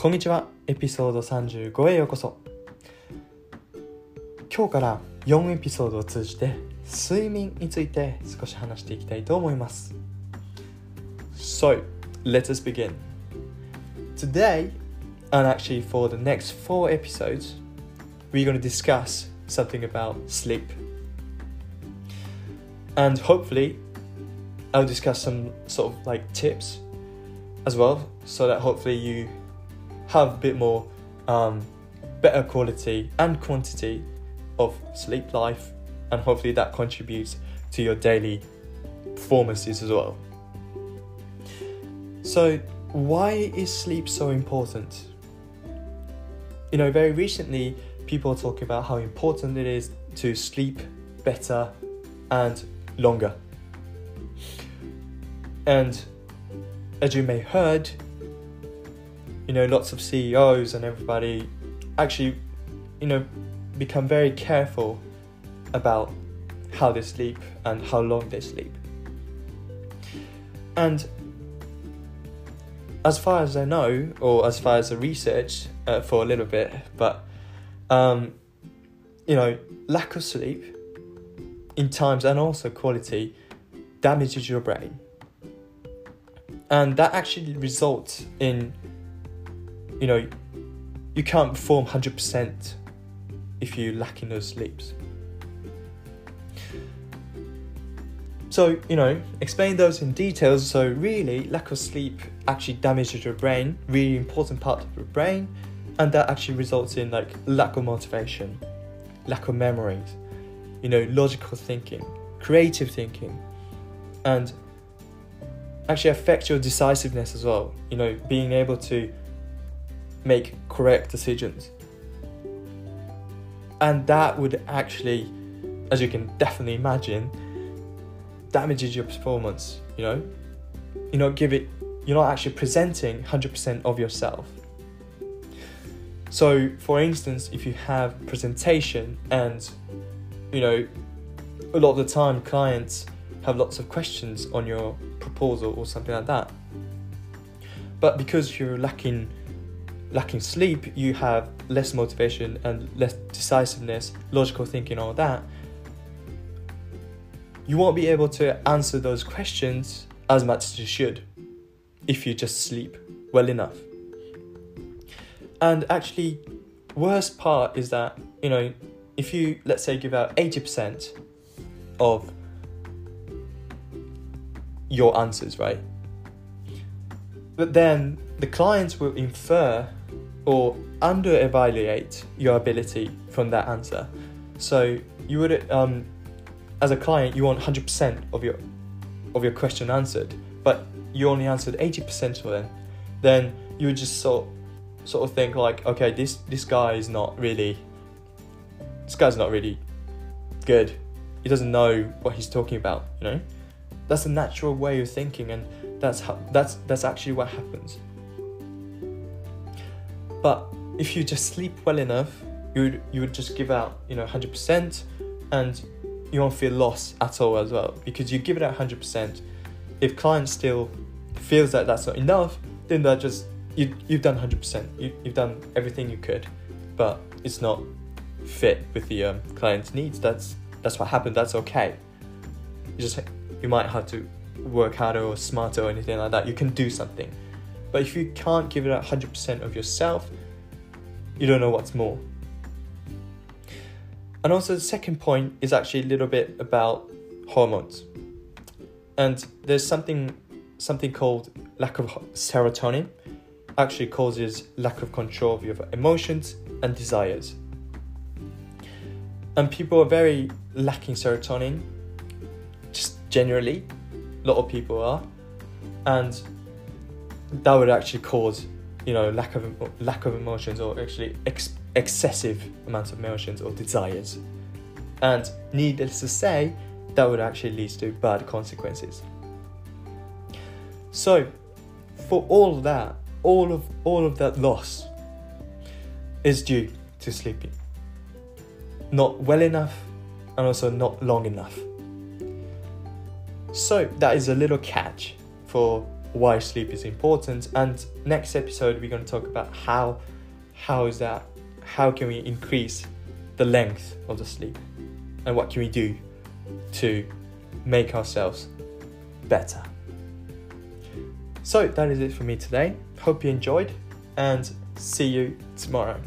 こんにちはエピソード35へようこそ今日から4エピソードを通じて睡眠について少し話していきたいと思います So, let us begin Today, and actually for the next four episodes we're going to discuss something about sleep and hopefully I'll discuss some sort of like tips as well so that hopefully you have a bit more um, better quality and quantity of sleep life and hopefully that contributes to your daily performances as well. So why is sleep so important? You know very recently people are talking about how important it is to sleep better and longer. And as you may heard you know, lots of CEOs and everybody actually, you know, become very careful about how they sleep and how long they sleep. And as far as I know, or as far as the research uh, for a little bit, but um, you know, lack of sleep in times and also quality damages your brain. And that actually results in you know, you can't perform 100% if you lack in those sleeps. So, you know, explain those in details. So, really, lack of sleep actually damages your brain, really important part of your brain, and that actually results in like lack of motivation, lack of memories, you know, logical thinking, creative thinking, and actually affects your decisiveness as well. You know, being able to make correct decisions. And that would actually, as you can definitely imagine, damages your performance, you know? You know, give it you're not actually presenting 100% of yourself. So, for instance, if you have presentation and you know, a lot of the time clients have lots of questions on your proposal or something like that. But because you're lacking lacking sleep, you have less motivation and less decisiveness, logical thinking, all that. You won't be able to answer those questions as much as you should if you just sleep well enough. And actually, worst part is that, you know, if you let's say give out 80% of your answers, right? But then the clients will infer or under evaluate your ability from that answer. So you would, um, as a client, you want 100% of your of your question answered, but you only answered 80% of them. Then you would just sort sort of think like, okay, this this guy is not really this guy's not really good. He doesn't know what he's talking about. You know, that's a natural way of thinking, and that's how that's that's actually what happens. But if you just sleep well enough, you would, you would just give out, you know, 100% and you won't feel lost at all as well because you give it out 100%. If client still feels that that's not enough, then that just you you've done 100%. You you've done everything you could, but it's not fit with the um, client's needs. That's that's what happened. That's okay. You just you might have to work harder or smarter or anything like that. You can do something. But if you can't give it 100% of yourself, you don't know what's more. And also, the second point is actually a little bit about hormones. And there's something something called lack of serotonin actually causes lack of control of your emotions and desires. And people are very lacking serotonin, just generally, a lot of people are. And that would actually cause you know lack of lack of emotions or actually ex- excessive amounts of emotions or desires. And needless to say that would actually lead to bad consequences. So for all of that all of all of that loss is due to sleeping. Not well enough and also not long enough. So that is a little catch for why sleep is important. And next episode, we're going to talk about how how is that how can we increase the length of the sleep and what can we do to make ourselves better. So that is it for me today. Hope you enjoyed and see you tomorrow.